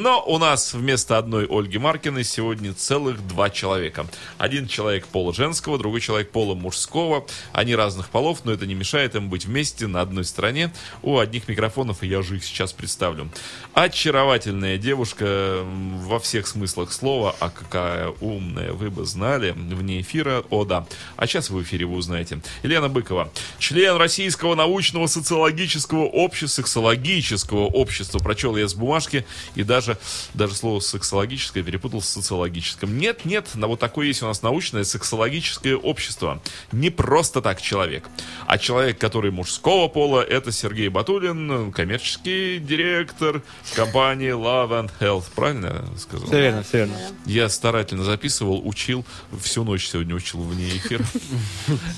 Но у нас вместо одной Ольги Маркиной сегодня целых два человека. Один человек пола женского, другой человек пола мужского. Они разных полов, но это не мешает им быть вместе на одной стороне. У одних микрофонов, и я же их сейчас представлю. Очаровательная девушка во всех смыслах слова, а какая умная, вы бы знали, вне эфира, о да. А сейчас в эфире вы узнаете. Елена Быкова, член Российского научного социологического общества, сексологического общества, прочел я с бумажки и даже, даже слово сексологическое перепутал с социологическим. Нет, нет, на вот такое есть у нас научное сексологическое общество. Не просто так человек, а человек, который мужского пола, это Сергей Батулин, коммерческий директор компании Love and Health. Правильно я сказал? Все верно, все верно. Я старательно записывал, учил, всю ночь сегодня учил вне эфира.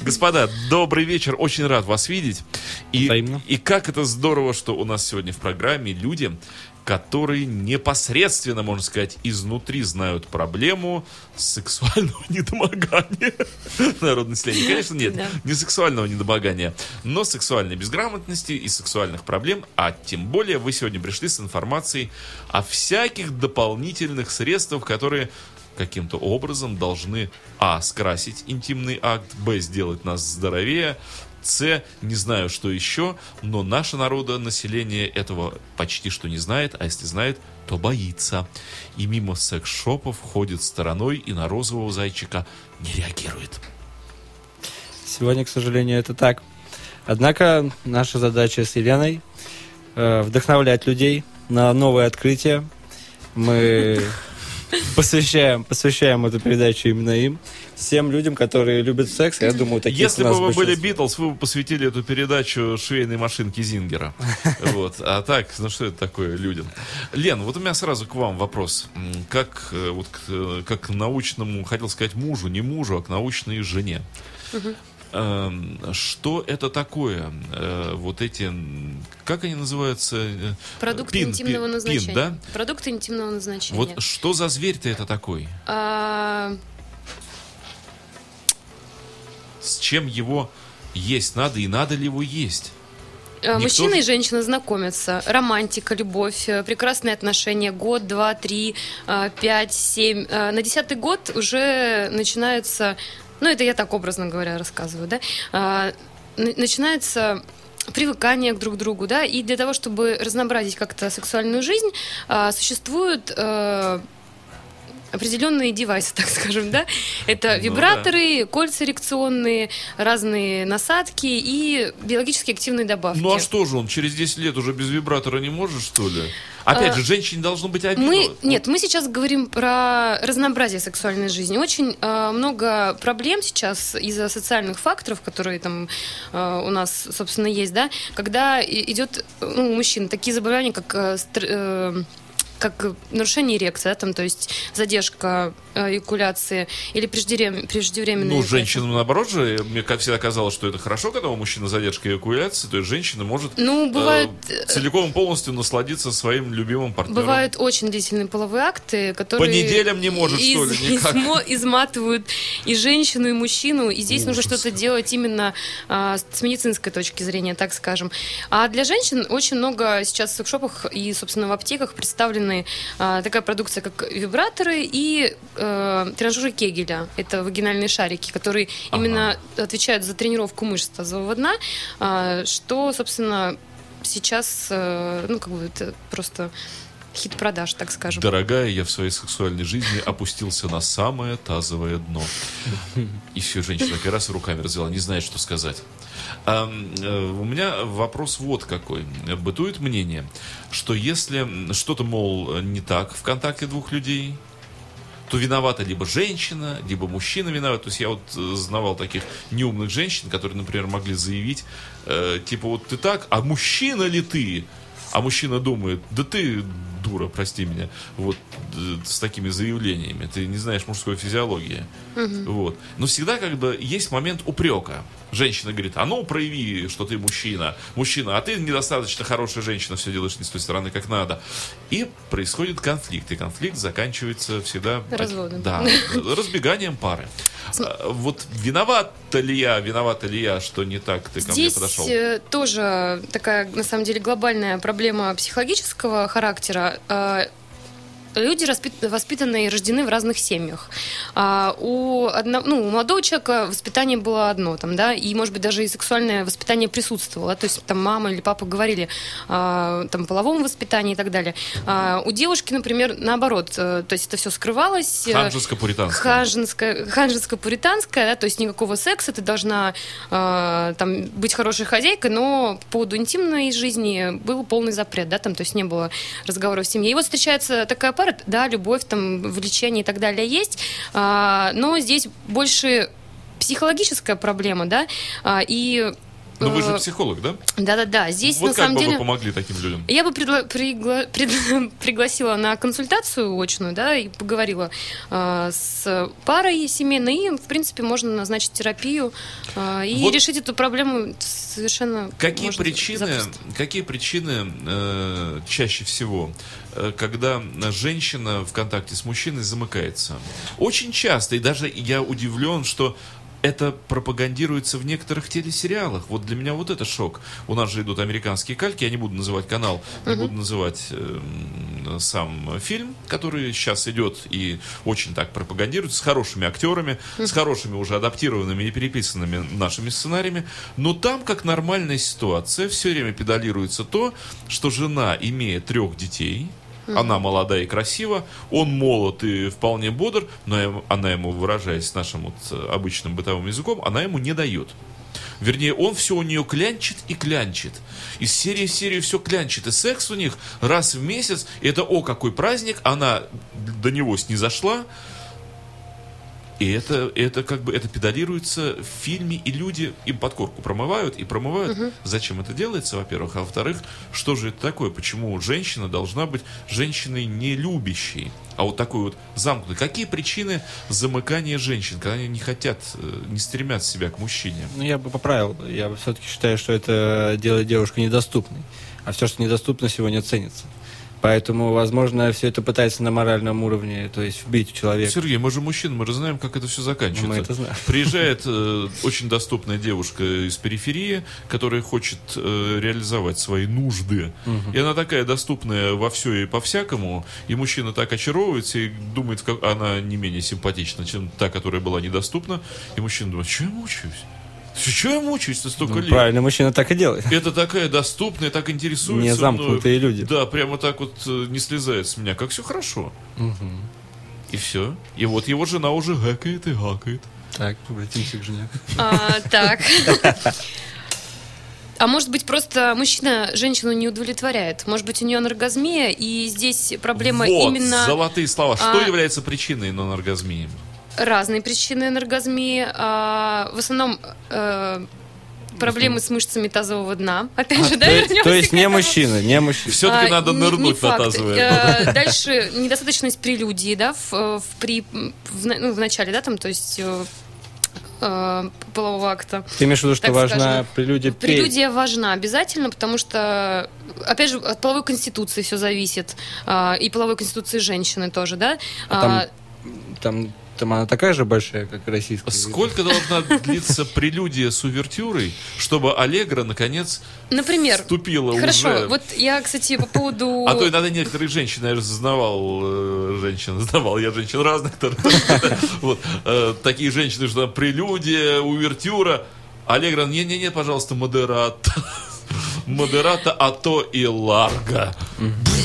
Господа, добрый вечер, очень рад вас видеть. И, и как это здорово, что у нас сегодня в программе люди, которые непосредственно, можно сказать, изнутри знают проблему сексуального недомогания народного населения. Конечно, нет, Да. не сексуального недомогания, но сексуальной безграмотности и сексуальных проблем, а тем более вы сегодня пришли с информацией о всяких дополнительных средствах, которые каким-то образом должны а. скрасить интимный акт, б. сделать нас здоровее, с. не знаю, что еще, но наше народонаселение этого почти что не знает, а если знает, то боится. И мимо секс-шопов ходит стороной и на розового зайчика не реагирует. Сегодня, к сожалению, это так. Однако наша задача с Еленой э, вдохновлять людей на новые открытия. Мы посвящаем, посвящаем эту передачу именно им. Всем людям, которые любят секс, я думаю, таких Если у нас бы вы были. Битлз, вы бы посвятили эту передачу швейной машинке Зингера. Вот. А так, ну что это такое людям? Лен, вот у меня сразу к вам вопрос. Как, э, вот, к, э, как к научному, хотел сказать мужу, не мужу, а к научной жене. Эм, Что это такое? Э, Вот эти, как они называются? Продукты пин, интимного пин, назначения. Пин, да? Продукты интимного назначения. Вот что за зверь-то это такой? А, С чем его есть надо и надо ли его есть? э, Никто Мужчина и женщина знакомятся. Романтика, любовь, э, прекрасные отношения. Год, два, три, пять, семь. На десятый год уже начинается... Ну, это я так образно говоря рассказываю, да? А, Начинается привыкание к друг другу, да, и для того, чтобы разнообразить как-то сексуальную жизнь, а, существуют э, определенные девайсы, так скажем, да. Это Ну вибраторы, кольца эрекционные, разные насадки и биологически активные добавки. Ну а что же, он через 10 лет уже без вибратора не может, что ли? Опять А, же, женщине должно быть обидно. Мы, нет, мы сейчас говорим про разнообразие сексуальной жизни. Очень э, много проблем сейчас из-за социальных факторов, которые там э, у нас, собственно, есть, да, когда идет ну, у мужчин такие заболевания, как э, э, как нарушение эрекции, да, там, то есть задержка э, эякуляции или преждеврем- преждевременная Ну, женщинам, наоборот же, мне как всегда казалось, что это хорошо, когда у мужчины задержка эякуляции, то есть женщина может Ну, бывает, э, целиком полностью насладиться своим любимым партнером. Бывают очень длительные половые акты, которые... По неделям не может, что ли, никак? измо- изматывают и женщину, и мужчину. И здесь нужно Ужас. что-то делать именно а, с медицинской точки зрения, так скажем. А для женщин очень много сейчас в секшопах и, собственно, в аптеках представлены а, такая продукция, как вибраторы и э, тренажеры Кегеля. Это вагинальные шарики, которые Ага. именно отвечают за тренировку мышц тазового дна, а, что, собственно, сейчас, э, ну, как бы это просто хит продаж, так скажем. Дорогая, я в своей сексуальной жизни опустился на самое тазовое дно. И все, женщина как раз руками развела, не знает, что сказать. А, э, у меня вопрос вот какой. Бытует мнение, что если что-то, мол, не так в контакте двух людей, то виновата либо женщина, либо мужчина виноват. То есть я вот э, знавал таких неумных женщин, которые, например, могли заявить, э, типа, вот ты так, а мужчина ли ты? А мужчина думает, да ты дура, прости меня, вот с такими заявлениями. Ты не знаешь мужской физиологии. Вот. Но всегда как бы есть момент упрека. Женщина говорит, а ну прояви, что ты мужчина. Мужчина, а ты недостаточно хорошая женщина, все делаешь не с той стороны, как надо. И происходит конфликт. И конфликт заканчивается всегда... Разводом. Да, разбеганием пары. А, Вот виновата ли я, виновата ли я, что не так ты ко мне Здесь подошел? э, тоже такая, на самом деле, глобальная проблема психологического характера. Люди воспитаны и рождены в разных семьях. А, у, одно- ну, у молодого человека воспитание было одно, там, да, и, может быть, даже и сексуальное воспитание присутствовало. То есть там мама или папа говорили а, там, половом воспитании и так далее. А, у девушки, например, наоборот, э, то есть это все скрывалось. э, Ханжеско-пуританское. Ханжинская, ханжинско-пуританская, да, то есть никакого секса, ты должна э, там быть хорошей хозяйкой, но по поводу интимной жизни был полный запрет, да, там, то есть не было разговоров в семье. И вот встречается такая пара, да, любовь, там, влечение и так далее есть, а, но здесь больше психологическая проблема, да, а, и Ну вы же э, психолог, да? да-да-да, здесь вот на как самом бы деле... вы помогли таким людям? Я бы пригла- пред- пригласила на консультацию очную, да, и поговорила э, с парой семейной, и, в принципе, можно назначить терапию э, и Вот решить эту проблему совершенно Какие можно причины, запросто. какие причины э, чаще всего, э, когда женщина в контакте с мужчиной замыкается? Очень часто, и даже я удивлен, что это пропагандируется в некоторых телесериалах. Вот для меня вот это шок. У нас же идут американские кальки, я не буду называть канал, не буду называть э, сам фильм, который сейчас идет и очень так пропагандируется, с хорошими актерами, с хорошими уже адаптированными и переписанными нашими сценариями. Но там, как нормальная ситуация, все время педалируется то, что жена, имея трех детей, она молодая и красива, он молод и вполне бодр, но она ему, выражаясь нашим вот э, обычным бытовым языком, она ему не дает. Вернее, он все у нее клянчит и клянчит. Из серии в серию все клянчит. И секс у них раз в месяц. И это, о, какой праздник. Она до него снизошла. И это, это как бы это педалируется в фильме, и люди им подкорку промывают и промывают. Зачем это делается, во-первых, а во-вторых, что же это такое? Почему женщина должна быть женщиной не любящей, а вот такой вот замкнутой? Какие причины замыкания женщин, когда они не хотят, э, не стремятся себя к мужчине? Ну, я бы поправил. Я все-таки считаю, что это делает девушку недоступной. А все, что недоступно, сегодня ценится. Поэтому, возможно, все это пытается на моральном уровне, то есть вбить человека. Сергей, мы же мужчины, мы же знаем, как это все заканчивается. Мы это знаем. Приезжает э, очень доступная девушка из периферии, которая хочет э, реализовать свои нужды. И она такая доступная во все и по-всякому. И мужчина так очаровывается и думает, как она не менее симпатична, чем та, которая была недоступна. И мужчина думает, что я мучаюсь? Что я мучаюсь-то столько Ну, лет? правильно, мужчина так и делает. Это такая доступная, так интересуется. Не замкнутые мною. люди. Да, прямо так вот э, не слезает с меня, как все хорошо. И все. И вот его жена уже гакает и гакает. Так, обратимся к жене. А, так. А может быть, просто мужчина женщину не удовлетворяет? Может быть, у нее анаргазмия, и здесь проблема вот, именно золотые слова. Что А- является причиной ноноргазмии? Разные причины анаргазмии. А, в основном э, проблемы с мышцами тазового дна. Опять же, да, А, То есть, то есть не мужчина, не мужчина. Все-таки А, надо не- не нырнуть на тазовое. Э, Дальше недостаточность прелюдии, да, в, в, при, в, ну, в начале, да, там, то есть э, э, полового акта. Ты имеешь в виду, что важна скажем. прелюдия перед- Прелюдия важна обязательно, потому что, опять же, от половой конституции все зависит. а, И половой конституции женщины тоже, да? А А, Там, там она такая же большая, как российская. Сколько должна длиться прелюдия с увертюрой, чтобы Аллегра, наконец, Например, вступила хорошо, уже... вот я, кстати, по поводу... А то иногда некоторые женщины, я же знавал э, женщин, знавал я женщин разных, вот, э, такие женщины, что там прелюдия, увертюра, Аллегра, не-не-не, пожалуйста, модерата, модерата, а то и ларга.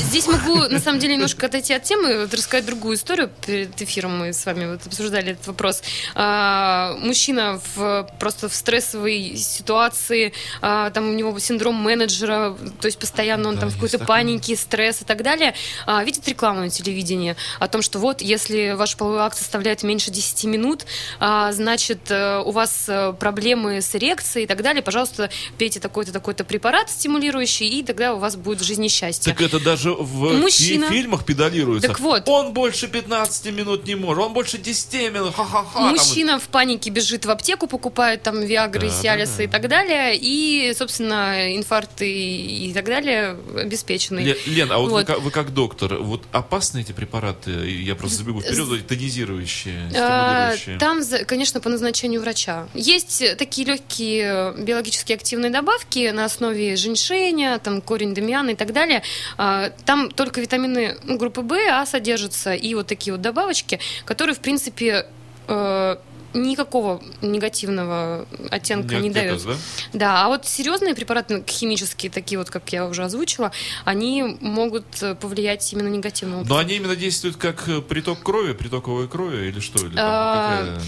Здесь могу, на самом деле, немножко отойти от темы, вот рассказать другую историю. Перед эфиром мы с вами вот обсуждали этот вопрос. А, мужчина в, просто в стрессовой ситуации, а, там у него синдром менеджера, то есть постоянно он Да, там в какой-то панике, стресс и так далее, а, видит рекламу на телевидении о том, что вот, если ваш половой акт составляет меньше 10 минут, а, значит, э, у вас э, проблемы с эрекцией и так далее, пожалуйста, пейте такой-то, такой-то препарат. Препарат стимулирующий, и тогда у вас будет в жизни счастье. Так это даже в Мужчина. фи- фильмах педалируется. Так вот. Он больше 15 минут не может, он больше 10 минут, ха-ха-ха. там Мужчина в панике бежит в аптеку, покупает там Виагры, Да, Сиалисы и так далее, и, собственно, инфаркты и так далее обеспечены. Ле- Лен, а вот, Вы, Вот. как, вы как доктор, вот опасны эти препараты? Я просто забегу вперед, тонизирующие, А, стимулирующие. Там, конечно, по назначению врача. Есть такие легкие биологически активные добавки на основе женьшеня, там корень дамиана и так далее. А, Там только витамины ну, группы В, А содержатся и вот такие вот добавочки, которые, в принципе, э, никакого негативного оттенка не, оттенок, дают. да? Да, а вот серьезные препараты химические, такие вот, как я уже озвучила, они могут э, повлиять именно негативным образом. Но они именно действуют как э, приток крови, притоковой крови или что? Или там А, какая-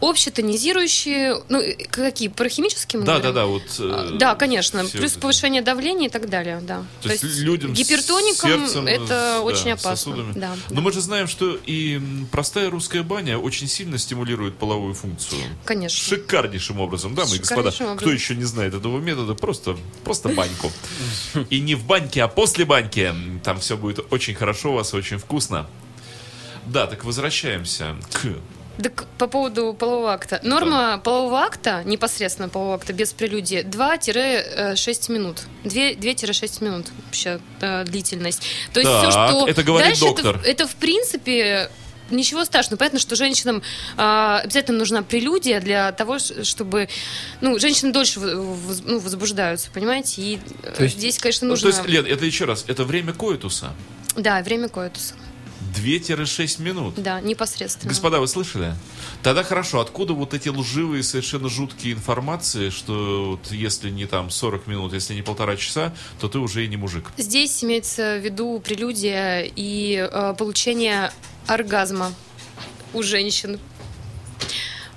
Общетонизирующие, ну, э, какие, парахимические Да, говорим? да, да, вот. А, э, Да, конечно. Плюс это. повышение давления и так далее, да. То, есть, людям с гипертоникам сердцем, это да, очень опасно. сосудами. Да, Но да. мы же знаем, что и простая русская баня очень сильно стимулирует половую функцию. Конечно. Шикарнейшим образом, дамы и господа. Шикарнейшим Кто образом. еще не знает этого метода, просто, просто баньку. И не в баньке, а после баньки. Там все будет очень хорошо у вас, очень вкусно. Да, так возвращаемся к... Так по поводу полового акта. Норма полового акта, непосредственно полового акта, без прелюдии, 2-6 минут. 2 2-6 минут вообще э, длительность. То есть все, Так, что это говорит дальше, доктор. Это, это в принципе ничего страшного. Понятно, что женщинам а, обязательно нужна прелюдия для того, чтобы... Ну, женщины дольше в- воз- ну, возбуждаются, понимаете? И э, То есть- здесь, конечно, Ну, нужно... то есть, Лен, это еще раз, это время коитуса. Да, время коитуса. 2-6 минут. Да, непосредственно. Господа, вы слышали? Тогда хорошо, откуда вот эти лживые, совершенно жуткие информации, что вот если не там 40 минут, если не полтора часа, то ты уже и не мужик. Здесь имеется в виду прелюдия и э, получение оргазма у женщин.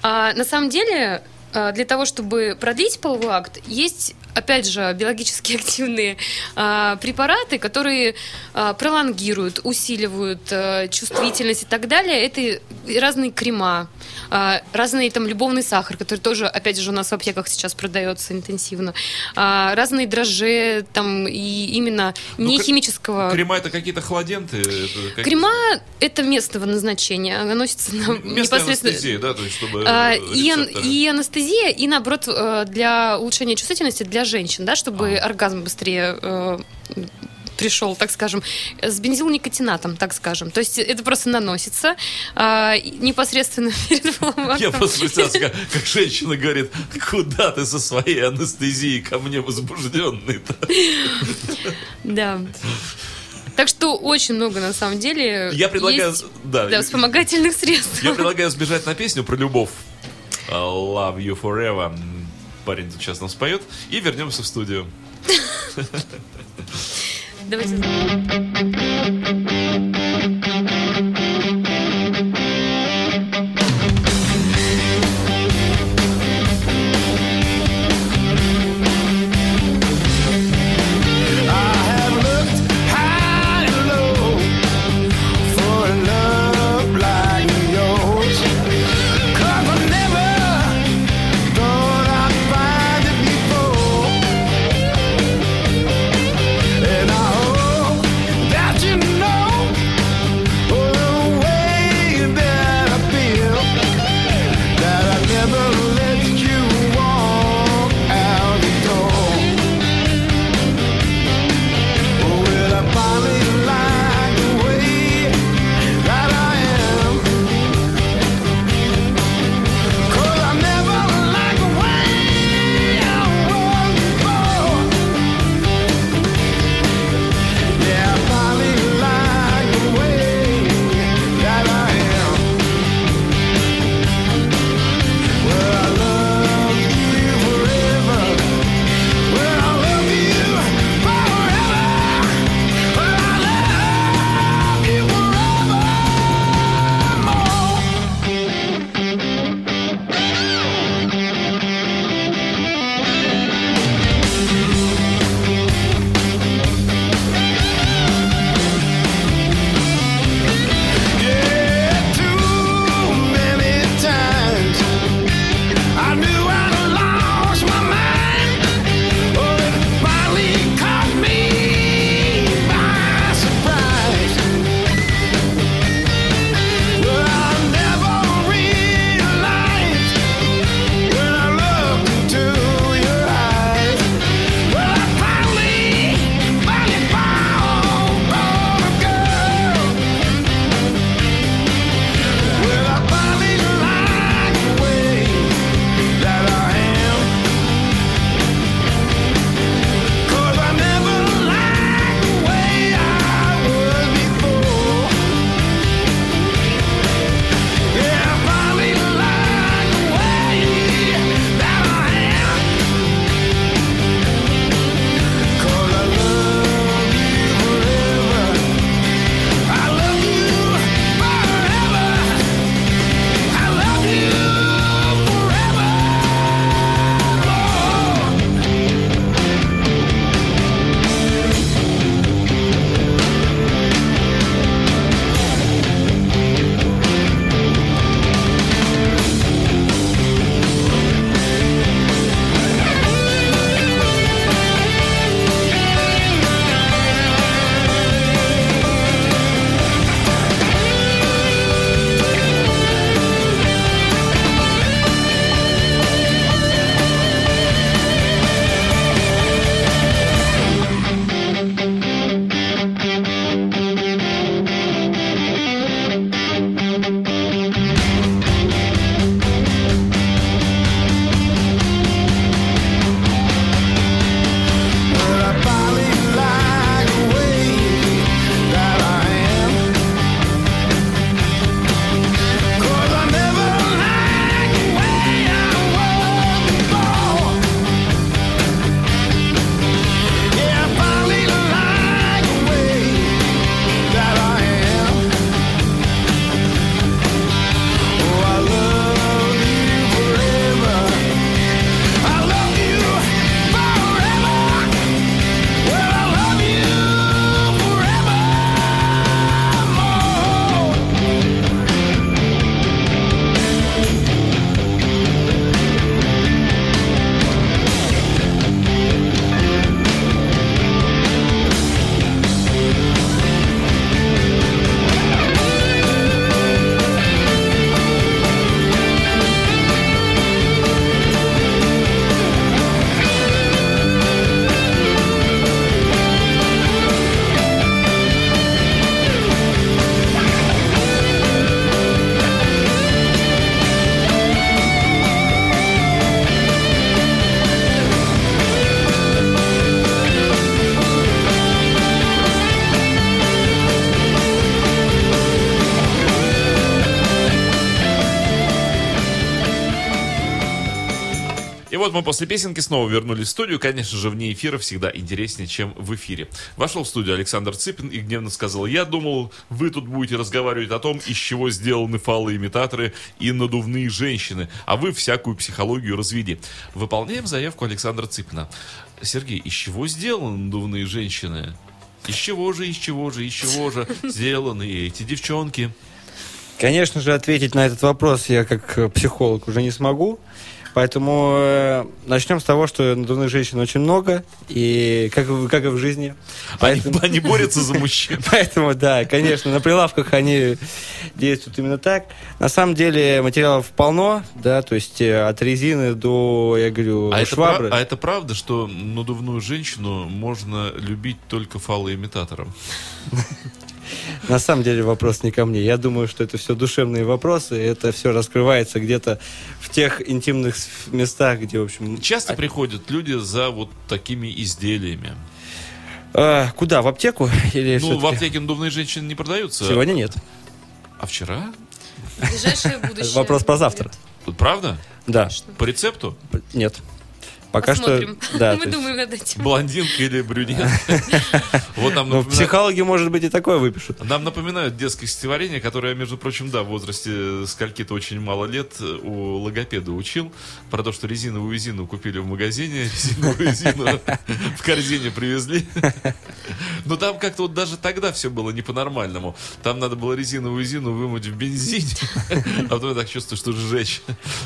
А, на самом деле, э, для того, чтобы продлить половой акт, есть, опять же, биологически активные а, препараты, которые а, пролонгируют, усиливают э, чувствительность и так далее. Это разные крема, а, разный там любовный сахар, который тоже, опять же, у нас в аптеках сейчас продается интенсивно, а, разные дрожжи, там и именно Ну, не химического. Крема это какие-то холоденты? это как- Крема это местного назначения, наносится на Местная непосредственно. анестезия, да, то есть чтобы А, и, ан- и анестезия, и наоборот э, для улучшения чувствительности для женщин, да, чтобы А. оргазм быстрее э, пришел, так скажем, с бензилникотинатом, так скажем. То есть это просто наносится а, непосредственно перед Я просто как, как женщина говорит, куда ты со своей анестезией ко мне возбужденный-то? Да. Так что очень много на самом деле. Я предлагаю, есть, да, да, вспомогательных средств. я предлагаю сбежать на песню про любовь. Love you forever. Парень сейчас нам споет. И вернемся в студию. Давайте. I вот мы после песенки снова вернулись в студию. Конечно же, вне эфира всегда интереснее, чем в эфире. Вошел в студию Александр Цыпин и гневно сказал, я думал, вы тут будете разговаривать о том, из чего сделаны фалоимитаторы и надувные женщины, а вы всякую психологию разведи. Выполняем заявку Александра Цыпина. Сергей, из чего сделаны надувные женщины? Из чего же, из чего же, из чего же сделаны эти девчонки? Конечно же, ответить на этот вопрос я как э, психолог уже не смогу. Поэтому э, начнем с того, что надувных женщин очень много, и как, как и в жизни. Они, Поэтому, они борются за мужчин. поэтому, да, конечно, на прилавках они действуют именно так. На самом деле материалов полно, да, то есть э, от резины до, я говорю, А это, швабры. пра- а это правда, что надувную женщину можно любить только фалоимитатором? На самом деле вопрос не ко мне. Я думаю, что это все душевные вопросы, и это все раскрывается где-то в тех интимных местах, где, в общем... Часто приходят люди за вот такими изделиями. А, куда, в аптеку? Или Ну, в аптеке надувные женщины не продаются. Сегодня нет. А вчера? Ближайшее будущее. Вопрос про завтра. Тут правда? Да, По рецепту? нет. Пока Посмотрим. что... Да, Мы думаем над этим. Блондинка или брюнет? Вот нам Ну, напоминают- психологии, может быть, и такое выпишут. Нам напоминают детское стихотворение, которое, между прочим, да, в возрасте скольки-то очень мало лет э, у логопеда учил, про то, что резиновую резину купили в магазине, резиновую резину в корзине привезли. Но там как-то вот даже тогда все было не по-нормальному. Там надо было резиновую резину вымыть в бензине, а потом я так чувствую, что сжечь.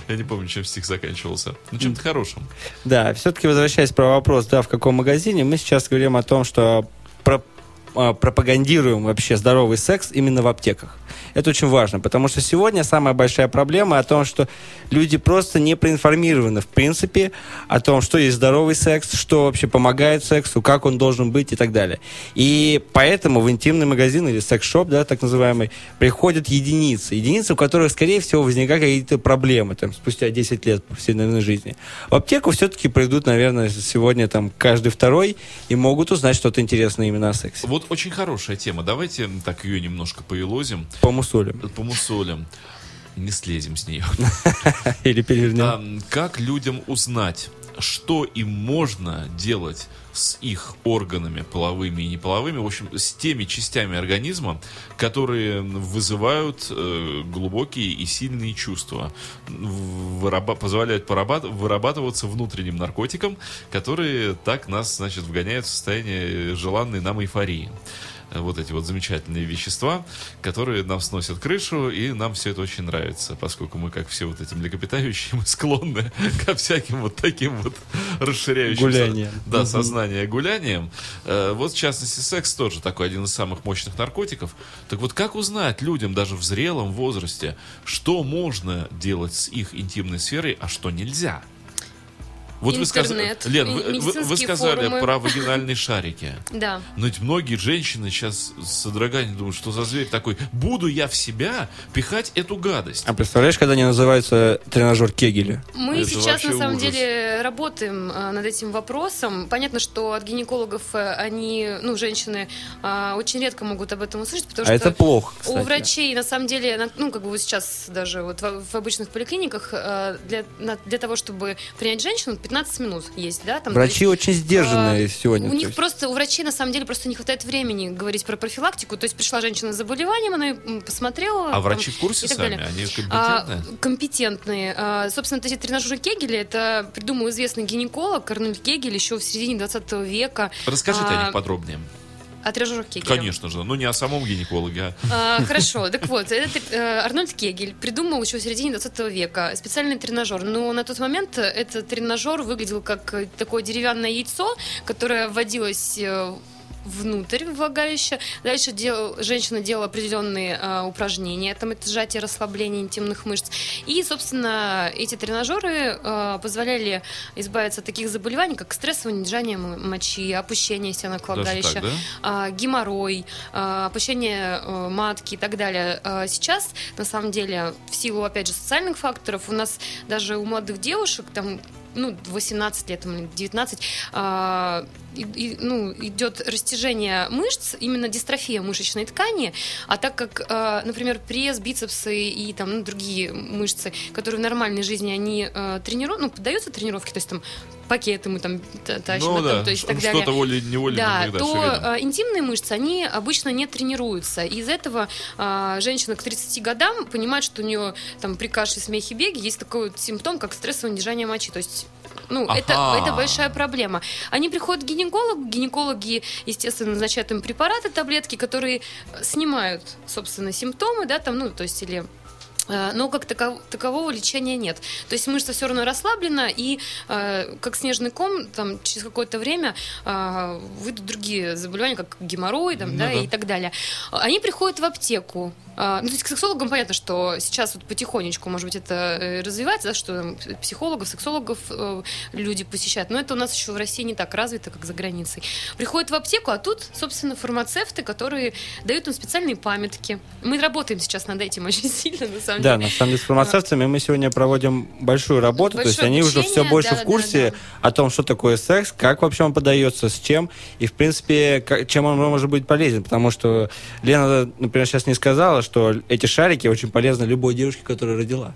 Я не помню, чем стих заканчивался. Ну, чем-то хорошим. Да, все-таки возвращаясь про вопрос, да, в каком магазине, мы сейчас говорим о том, что про- а, пропагандируем вообще здоровый секс именно в аптеках. Это очень важно, потому что сегодня самая большая проблема о том, что люди просто не проинформированы, в принципе, о том, что есть здоровый секс, что вообще помогает сексу, как он должен быть и так далее. И поэтому в интимный магазин или секс-шоп, да, так называемый, приходят единицы. Единицы, у которых, скорее всего, возникают какие-то проблемы там, спустя 10 лет повседневной жизни. В аптеку все-таки придут, наверное, сегодня там каждый второй и могут узнать что-то интересное именно о сексе. Вот очень хорошая тема. Давайте так ее немножко поелозим, По мусолям. помусолим. Не слезем с нее. Или перевернем. А, как людям узнать, что им можно делать с их органами половыми и неполовыми, в общем, с теми частями организма, которые вызывают э, глубокие и сильные чувства, выраба- позволяют порабат- вырабатываться внутренним наркотикам, которые так нас, значит, вгоняют в состояние желанной нам эйфории Э, вот эти вот замечательные вещества, которые нам сносят крышу, и нам все это очень нравится, поскольку мы, как все вот эти млекопитающие, мы склонны ко всяким вот таким вот расширяющим Гуляниям. со- да, Мгм. сознание гулянием. Э, Вот, в частности, секс тоже такой один из самых мощных наркотиков. Так вот, как узнать людям даже в зрелом возрасте, что можно делать с их интимной сферой, а что нельзя? Вот вы сказали, Лен, вы, вы- сказали форумы. про вагинальные шарики. Да. Но ведь многие женщины сейчас с содроганием думают, что за зверь такой. Буду я в себя пихать эту гадость. А представляешь, когда они называются тренажер Кегеля? Мы Это сейчас на самом ужас. деле работаем а, над этим вопросом. Понятно, что от гинекологов э, они, ну, женщины а, очень редко могут об этом услышать, потому А что это плохо, у кстати. врачей на самом деле, ну, как бы вот сейчас даже вот в, обычных поликлиниках э, для, для того, чтобы принять женщину, 15 минут есть, да? Там, Врачи есть, очень сдержанные а, сегодня. У них есть. просто, у врачей на самом деле просто не хватает времени говорить про профилактику. То есть пришла женщина с заболеванием, она посмотрела. А там, врачи в курсе сами? далее. Они А, компетентны? компетентные. А, собственно, эти тренажеры Кегеля, это придумал известный гинеколог Арнольд Кегель еще в середине 20 века. Расскажите о а, них подробнее. О тренажерах Кегеля. Конечно же. Ну, не о самом гинекологе, а А, хорошо, так вот, этот э, Арнольд Кегель придумал еще в середине 20 века специальный тренажер. Но на тот момент этот тренажер выглядел как э, такое деревянное яйцо, которое вводилось э, внутрь влагалища. Дальше дел- женщина делала определенные э, упражнения, там это сжатие, расслабление интимных мышц. И, собственно, эти тренажеры э, позволяли избавиться от таких заболеваний, как стрессовое недержание м- мочи, опущение стенок влагалища так, да? а, геморрой, а, опущение э, матки и так далее. А Сейчас, на самом деле, в силу, опять же, социальных факторов, у нас даже у молодых девушек, там, ну, 18 лет, там, или 19, а, и- и, ну, идет растяжение мышц, именно дистрофия мышечной ткани, а так как, э, например, пресс, бицепсы и там ну, другие мышцы, которые в нормальной жизни они э, тренируют, ну, поддаются тренировке, то есть там пакеты мы там та- тащим, Ну а там, да, то есть так далее. что-то волей-неволей Да, то э, интимные мышцы, они обычно не тренируются. И из этого э, женщина к 30 годам понимает, что у нее там при кашле, смехе, беге есть такой вот симптом, как стрессовое недержание мочи. То есть ну, это, Ага. это большая проблема. Они приходят к гинекологу, гинекологи, естественно, назначают им препараты, таблетки, которые э, снимают, собственно, симптомы, да, там, ну, то есть, или э, но как таков- такового лечения нет. То есть мышца все равно расслаблена, и э, как снежный ком, там, через какое-то время э, выйдут другие заболевания, как геморрой там, Ну да, да. и так далее. Они приходят в аптеку. А, Ну, то есть к сексологам понятно, что сейчас вот потихонечку, может быть, это э, развивается, да, что там психологов, сексологов э, люди посещают. Но это у нас еще в России не так развито, как за границей. Приходят в аптеку, а тут, собственно, фармацевты, которые дают им специальные памятки. Мы работаем сейчас над этим очень сильно, на самом Да, деле. на самом деле с фармацевтами мы сегодня проводим большую работу, то есть Большое они уже обучение, все больше да, в да, курсе да. о том, что такое секс, как вообще он подается, с чем, и в принципе, как- чем он может быть полезен, потому что Лена, например, сейчас не сказала, что эти шарики очень полезны любой девушке, которая родила.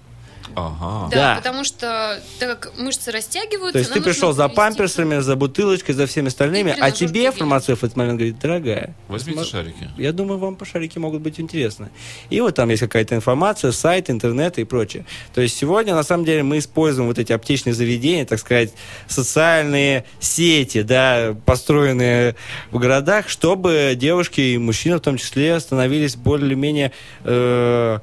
Ага. Да, Да. потому что так как мышцы растягиваются, То есть ты пришел за памперсами, за бутылочкой, за всеми остальными, а тебе фармацевт в этот момент говорит, дорогая, Возьмите шарики. Я думаю, вам по шарики могут быть интересны. И вот там есть какая-то информация, сайт, интернет и прочее. То есть сегодня, на самом деле, мы используем вот эти аптечные заведения, так сказать, социальные сети, да, построенные в городах, чтобы девушки и мужчины в том числе становились более-менее... э,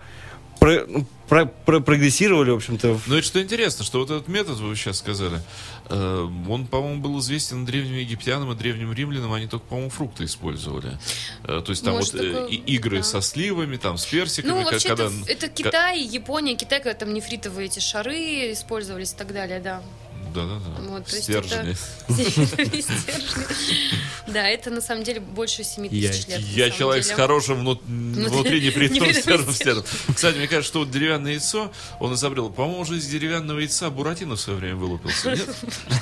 про- про- про- прогрессировали, в общем-то, Ну, это что интересно, что вот этот метод, вы сейчас сказали, э, он, по-моему, был известен древним египтянам и древним римлянам, они только, по-моему, фрукты использовали. Э, то есть там Может, вот э, такое и- игры да. со сливами, там, с персиками. Ну, вообще, когда- это, это Китай, Япония, Китай, когда там нефритовые эти шары использовались и так далее, да. Да-да-да. Вот, Стержни. Да, это на самом деле больше 7 тысяч лет. Я человек с хорошим внут- внутри непритворным стержнем. Кстати, мне кажется, что вот деревянное яйцо он изобрел. По-моему, уже из деревянного яйца Буратино в свое время вылупился. Нет?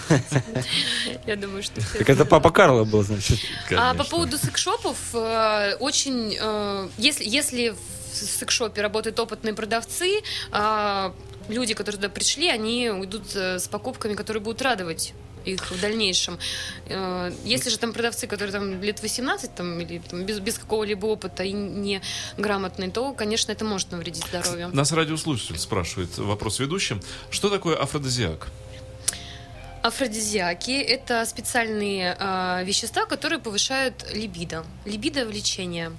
Я думаю, что Так это папа Карло был, значит. А по поводу секшопов, э, очень, э, если, если в секшопе работают опытные продавцы, а, люди, которые туда пришли, они уйдут э, с покупками, которые будут радовать их в дальнейшем. Э, Если же там продавцы, которые там лет 18 там, или там, без, без какого-либо опыта и не грамотные, то, конечно, это может навредить здоровью. Нас радиослушатель спрашивает вопрос ведущим. Что такое афродизиак? Афродизиаки – это специальные а, вещества, которые повышают либидо. Либидо влечение.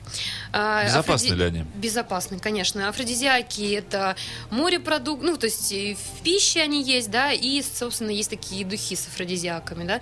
А, Безопасны ли они? Безопасны, конечно. Афродизиаки – это морепродукт, ну, то есть в пище они есть, да, и, собственно, есть такие духи с афродизиаками, да.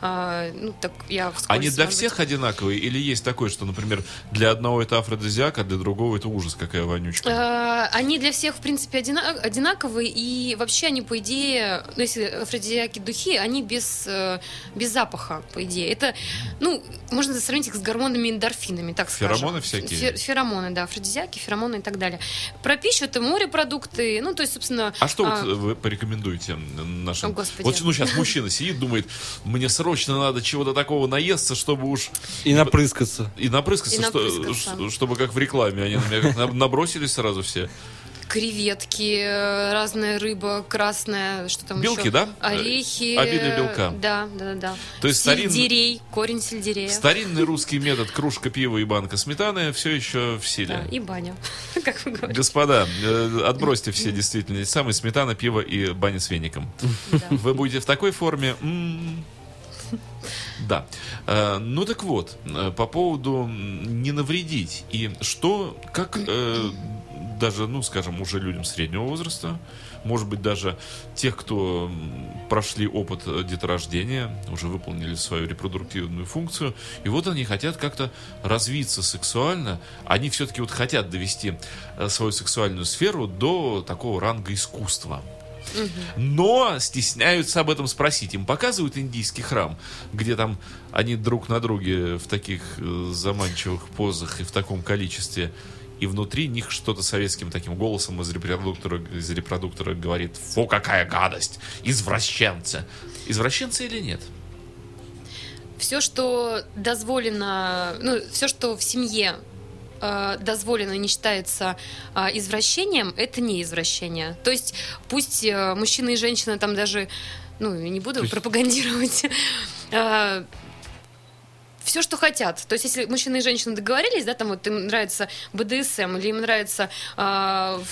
А, ну, так я Они для всех быть. одинаковые? Или есть такое, что, например, для одного это афродизиак, а для другого это ужас, какая вонючка? А, Они для всех, в принципе, одина- одинаковые, и вообще они, по идее, ну, если афродизиаки духи, они без, э, без запаха, по идее. Это, ну, можно сравнить их с гормонами эндорфинами, так скажем. Феромоны всякие? Фе- Феромоны, да, афродизиаки, феромоны и так далее. Про пищу это морепродукты, ну, то есть, собственно... А что а, вот вы порекомендуете нашим? О, Господи. Вот ну сейчас мужчина сидит, думает, мне срочно надо чего-то такого наесться, чтобы уж И напрыскаться. и напрыскаться, И что- напрыскаться. ш- чтобы как в рекламе они на меня набросились сразу все. Креветки, э, разная рыба красная, что там Белки, еще? да? Орехи. Обилие э, белка. Да, да, да, да. То есть старин- Сельдерей, корень сельдерея. Старинный русский метод кружка пива и банка сметаны все еще в Да, силе. и баня, как вы говорите. Господа, э, отбросьте все действительно самые сметана, пиво и баня с веником. Да. Вы будете в такой форме. м, Да. Э, Ну так вот, э, по поводу не навредить. И что, как э, даже, ну, скажем, уже людям среднего возраста, может быть, даже тех, кто прошли опыт э, деторождения, уже выполнили свою репродуктивную функцию, и вот они хотят как-то развиться сексуально, они все-таки вот хотят довести э, свою сексуальную сферу до такого ранга искусства но стесняются об этом спросить. Им показывают индийский храм, где там они друг на друге в таких э, заманчивых позах и в таком количестве. И внутри них что-то советским таким голосом из репродуктора, из репродуктора говорит «Фу, какая гадость! Извращенцы!» Извращенцы или нет? все, что дозволено, ну, все, что в семье э, дозволено не считается а, извращением, это не извращение. То есть пусть э, мужчина и женщина там даже, ну, не буду есть- пропагандировать, все, что хотят. То есть, если мужчина и женщина договорились, да, там вот им нравится БДСМ или им нравится...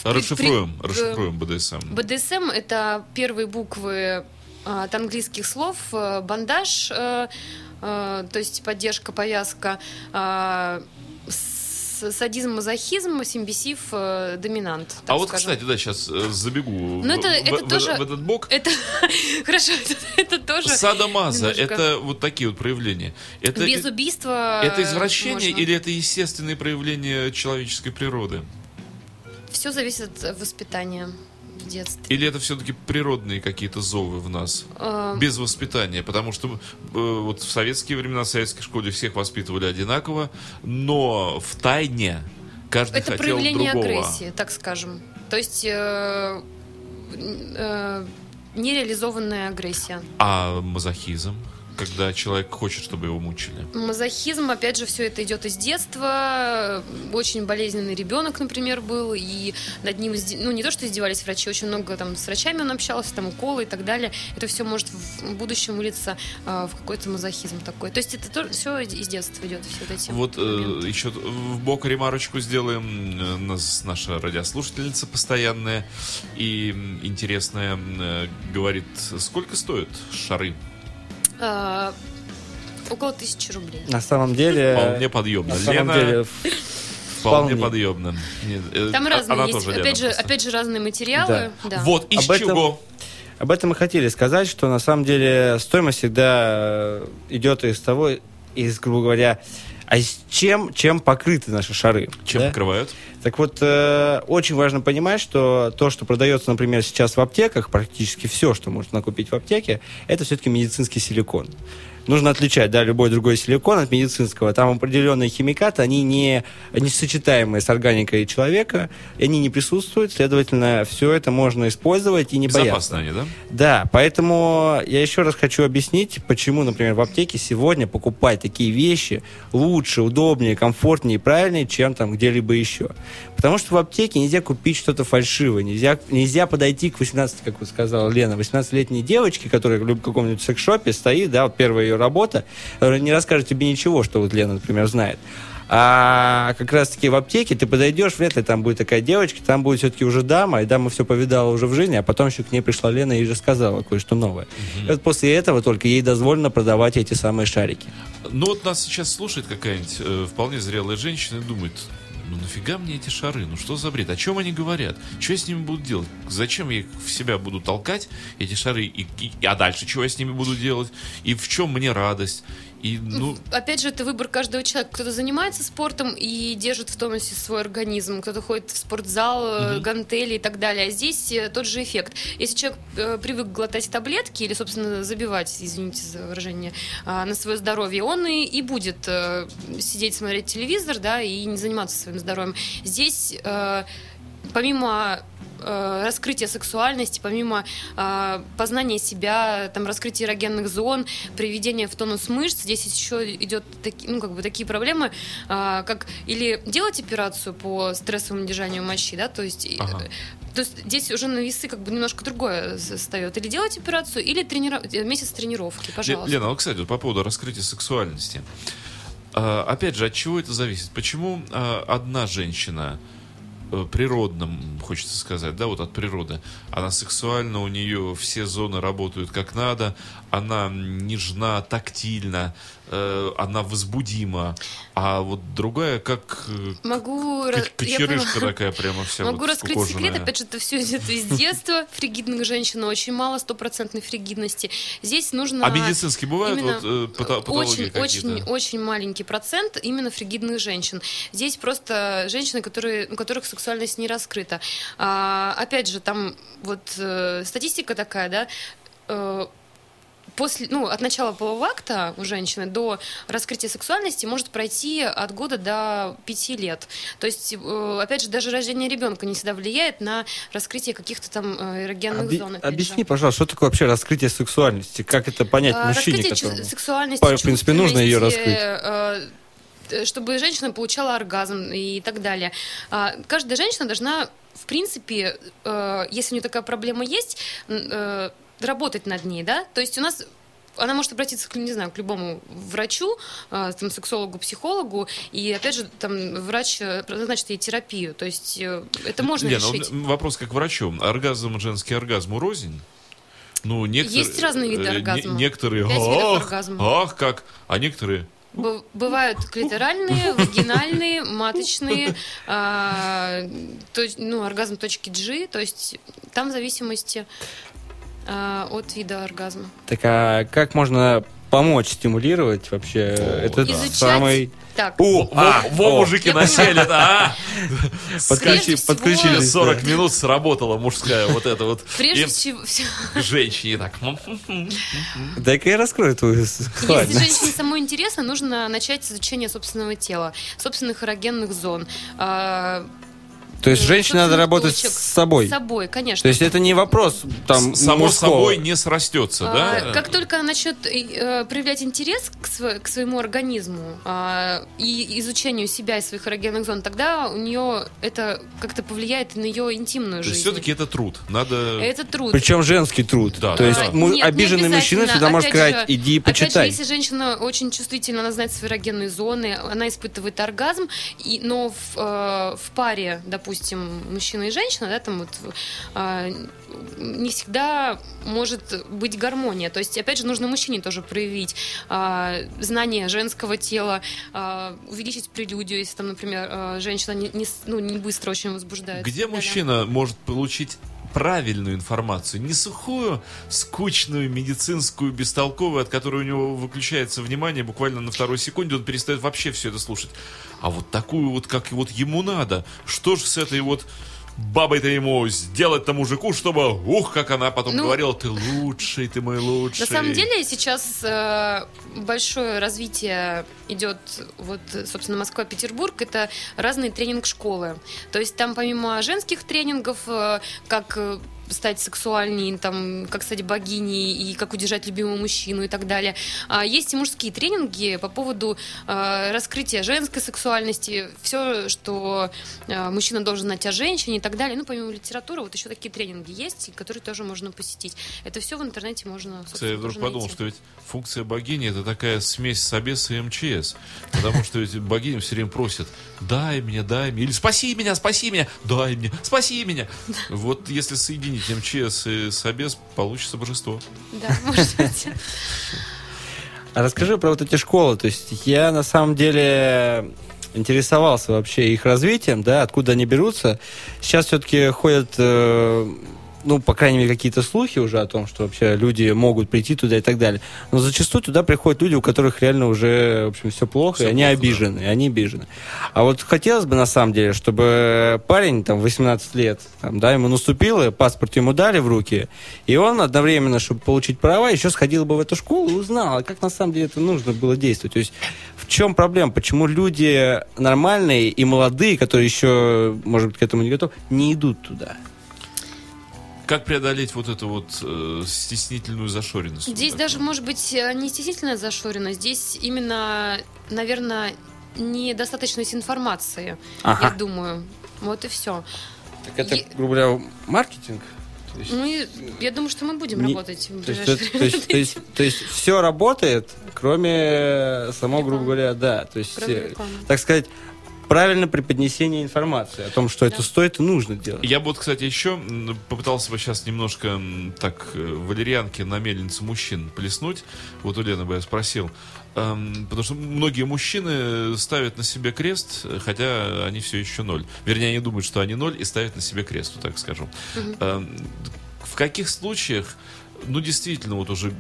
при- Расшифруем, при- расшифруем БДСМ. БДСМ это первые буквы а, от английских слов э, бандаж, э, э, то есть поддержка, повязка, с- садизм, мазохизм, симбисив, э, доминант. А вот, скажем. кстати, да, сейчас забегу в, Ну, это- в- это в- тоже- в этот бок. Это хорошо, это, это тоже Садомаза, немножко- это вот такие вот проявления. Это, без убийства. это извращение можно. или это естественные проявления человеческой природы? Все зависит от воспитания в детстве. Или это все-таки природные какие-то зовы в нас? Э, Без воспитания, потому что э, вот в советские времена, в советской школе всех воспитывали одинаково, но в тайне каждый Это хотел проявление другого. агрессии, так скажем. То есть э, э, нереализованная агрессия. А мазохизм, когда человек хочет, чтобы его мучили. Мазохизм, опять же, все это идет из детства. Очень болезненный ребенок, например, был, и над ним, ну, не то, что издевались врачи, очень много там с врачами он общался, там уколы и так далее. Это все может в будущем вылиться э, в какой-то мазохизм такой. То есть это все из детства идет, все эти Вот э, еще в бок ремарочку сделаем. Э, Нас наша радиослушательница постоянная и интересная э, говорит, сколько стоят шары? Э, около тысячи рублей. На самом деле... Вполне подъемно. На самом Лена деле, вполне вполне. э, Там а- разные она есть, тоже Лена опять же, просто. опять же, разные материалы. Да. Вот из Об этом- чего? Об этом мы хотели сказать, что на самом деле стоимость всегда э, идет из того, из, грубо говоря, а с чем, чем покрыты наши шары. Чем да? покрывают? Так вот, э, очень важно понимать, что то, что продается, например, сейчас в аптеках, практически все, что можно купить в аптеке, это все-таки медицинский силикон. Нужно отличать, да, любой другой силикон от медицинского. Там определенные химикаты, они не, не сочетаемые с органикой человека, и они не присутствуют, следовательно, все это можно использовать и не бояться. Безопасно они, да? Да, поэтому я еще раз хочу объяснить, почему, например, в аптеке сегодня покупать такие вещи лучше, удобнее, комфортнее и правильнее, чем там где-либо еще. Потому что в аптеке нельзя купить что-то фальшивое, нельзя, нельзя подойти к 18, как вы сказала Лена, 18-летней девочке, которая в каком-нибудь секс-шопе стоит, да, первая ее работа, которая не расскажет тебе ничего, что вот Лена, например, знает. А как раз-таки в аптеке ты подойдешь, вряд ли там будет такая девочка, там будет все-таки уже дама, и дама все повидала уже в жизни, а потом еще к ней пришла Лена и рассказала кое-что новое. И вот после этого только ей дозволено продавать эти самые шарики. Ну вот нас сейчас слушает какая-нибудь э, вполне зрелая женщина и думает, ну нафига мне эти шары, ну что за бред, о чем они говорят, что я с ними буду делать, зачем я их в себя буду толкать, эти шары, и, и- а дальше чего я с ними буду делать, и в чем мне радость, и ну... Опять же, это выбор каждого человека. Кто-то занимается спортом и держит в тонусе свой организм, кто-то ходит в спортзал, э, гантели и так далее. А здесь э, тот же эффект. Если человек э, привык глотать таблетки или, собственно, забивать, извините за выражение, а, на свое здоровье, он и, и будет э, сидеть, смотреть телевизор, да, и не заниматься своим здоровьем. Здесь э, помимо э, раскрытия сексуальности, помимо э, познания себя, там, раскрытия эрогенных зон, приведения в тонус мышц, здесь еще идет таки, ну, как бы такие проблемы, э, как или делать операцию по стрессовому держанию мочи, да, то есть, э, Ага. то есть здесь уже на весы как бы немножко другое встает. Или делать операцию, или тренира... э, месяц тренировки, пожалуйста. Лена, вот, кстати, вот по поводу раскрытия сексуальности. А, опять же, от чего это зависит? Почему одна женщина э, природном, хочется сказать, да, вот от природы, она сексуальна, у нее все зоны работают как надо, она нежна, тактильна, э, она возбудима, а вот другая как э, Могу... кочерышка поняла. такая прямо вся Могу вот раскрыть скукоженная. секрет, опять же, это все идет из детства. Фригидных женщин очень мало, стопроцентной фригидности. Здесь нужно... А медицинские бывают вот э, патологии очень, очень, очень маленький процент именно фригидных женщин. Здесь просто женщины, которые, у которых сексуальность не раскрыта. А, опять же, там вот статистика такая, да, после, ну, от начала полового акта у женщины до раскрытия сексуальности может пройти от года до пяти лет. То есть, э, опять же, даже рождение ребенка не всегда влияет на раскрытие каких-то там э, эрогенных Оби- зон. опять же. Объясни, пожалуйста, что такое вообще раскрытие сексуальности? Как это понять А, мужчине, раскрытие которому... сексуальности, в принципе, нужно ее чувственности, э, чтобы женщина получала оргазм и так далее. А, Каждая женщина должна, в принципе, если у нее такая проблема есть, работать над ней, да? То есть у нас она может обратиться, к, не знаю, к любому врачу, э, там, сексологу, психологу, и, опять же, там, врач э, назначит ей терапию. То есть э, это можно Лена, решить. вот вопрос как врачу. Оргазм, женский оргазм рознь? Ну, некоторые, Есть разные виды э, не- оргазма. некоторые, Пять видов ах, оргазма. ах, как, а некоторые, Б- Бывают клиторальные, вагинальные, маточные, а, то ну, оргазм точки G, то есть там в зависимости а, от вида оргазма. Так а как можно помочь стимулировать вообще этот Изучать. самый... Так, О, во, а, во, о, мужики Я насели, да, а? подключи- всего- подключились. 40 да. минут сработала мужская вот это вот. прежде И всего, женщине так. Дай-ка я раскрою твою если женщине самой интересно, нужно начать с изучения собственного тела, собственных эрогенных зон. То есть женщине надо работать точек. с собой. С собой, конечно. То есть это не вопрос там Само мужского. собой не срастется, А, да? Как только она начнет э, проявлять интерес к, сво- к своему организму а, и изучению себя и своих эрогенных зон, тогда у нее это как-то повлияет на ее интимную То есть жизнь. все-таки это труд. Надо... Это труд. Причем женский труд. Да, То да, есть да. му- Нет, не обиженный мужчина обязательно. всегда может Опять сказать, же- иди Опять же, почитай. если женщина очень чувствительна, она знает свои эрогенные зоны, она испытывает оргазм, и, но в, э, в паре, допустим, мужчина и женщина, да, там вот э, не всегда может быть гармония. То есть, опять же, нужно мужчине тоже проявить э, знание женского тела, э, увеличить прелюдию, если там, например, э, женщина не, не ну, не быстро очень возбуждается. Где Да-да. мужчина может получить правильную информацию, не сухую, скучную, медицинскую, бестолковую, от которой у него выключается внимание буквально на второй секунде, он перестает вообще все это слушать. А вот такую вот, как вот ему надо. Что же с этой вот бабой-то ему сделать-то мужику, чтобы, ух, как она потом Ну, говорила, ты лучший, ты мой лучший. На самом деле сейчас э, большое развитие идет, вот, собственно, Москва-Петербург, это разные тренинг-школы. То есть там помимо женских тренингов, э, как э, стать сексуальней, там, как стать богиней и как удержать любимого мужчину и так далее. А есть и мужские тренинги по поводу э, раскрытия женской сексуальности, все, что э, мужчина должен знать о женщине и так далее. Ну, помимо литературы, вот еще такие тренинги есть, которые тоже можно посетить. Это все в интернете можно, Кстати, я вдруг подумал, найти. что ведь функция богини это такая смесь Собеса и МЧС. Потому что ведь богиня все время просит, дай мне, дай мне, или спаси меня, спаси меня, дай мне, спаси меня. Вот если соединить МЧС и Собес, получится божество. Да, может быть. А расскажи про вот эти школы. То есть я на самом деле интересовался вообще их развитием, да, откуда они берутся. Сейчас все-таки ходят, э, ну, по крайней мере, какие-то слухи уже о том, что вообще люди могут прийти туда и так далее. Но зачастую туда приходят люди, у которых реально уже, в общем, все плохо, Всё и они плохо, да. обижены, и они обижены. А вот хотелось бы, на самом деле, чтобы парень, там, 18 лет, там, да, ему наступило, паспорт ему дали в руки, и он одновременно, чтобы получить права, еще сходил бы в эту школу и узнал, а как на самом деле это нужно было действовать. То есть в чем проблема? Почему люди нормальные и молодые, которые еще, может быть, к этому не готовы, не идут туда? Как преодолеть вот эту вот э, стеснительную зашоренность? Здесь даже, может быть, э, не стеснительная зашоренность, здесь именно, наверное, недостаточность информации, Ага. я думаю. Вот и все. Так это, Е- грубо говоря, маркетинг? То есть- Ну, и я думаю, что мы будем Не- работать в То есть, ближайшее это- то, есть, то, есть, то есть все работает, кроме само, грубо Рекламы. говоря, да. То есть, Кроме э, рекламы. так сказать, правильное преподнесение информации о том, что это стоит и нужно делать. Я бы вот, кстати, еще попытался бы сейчас немножко так э, валерьянки на мельницу мужчин плеснуть. Вот у Лены бы я спросил. Эм, потому что многие мужчины ставят на себе крест, хотя они все еще ноль. Вернее, они думают, что они ноль и ставят на себе крест, вот так скажу. Эм, в каких случаях ну, действительно, вот уже,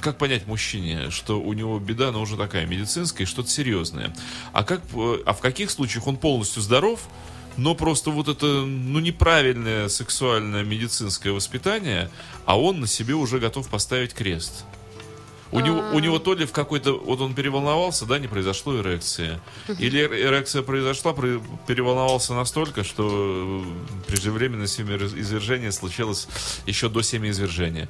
как понять мужчине, что у него беда, но уже такая медицинская, что-то серьезное. А, как, э, а в каких случаях он полностью здоров, но просто вот это, ну, неправильное сексуальное медицинское воспитание, а он на себе уже готов поставить крест. У него, А. у него то ли в какой-то... Вот он переволновался, да, не произошло эрекции. Или эр- эрекция произошла, про- переволновался настолько, что э, преждевременное семяизвержение случилось еще до семяизвержения.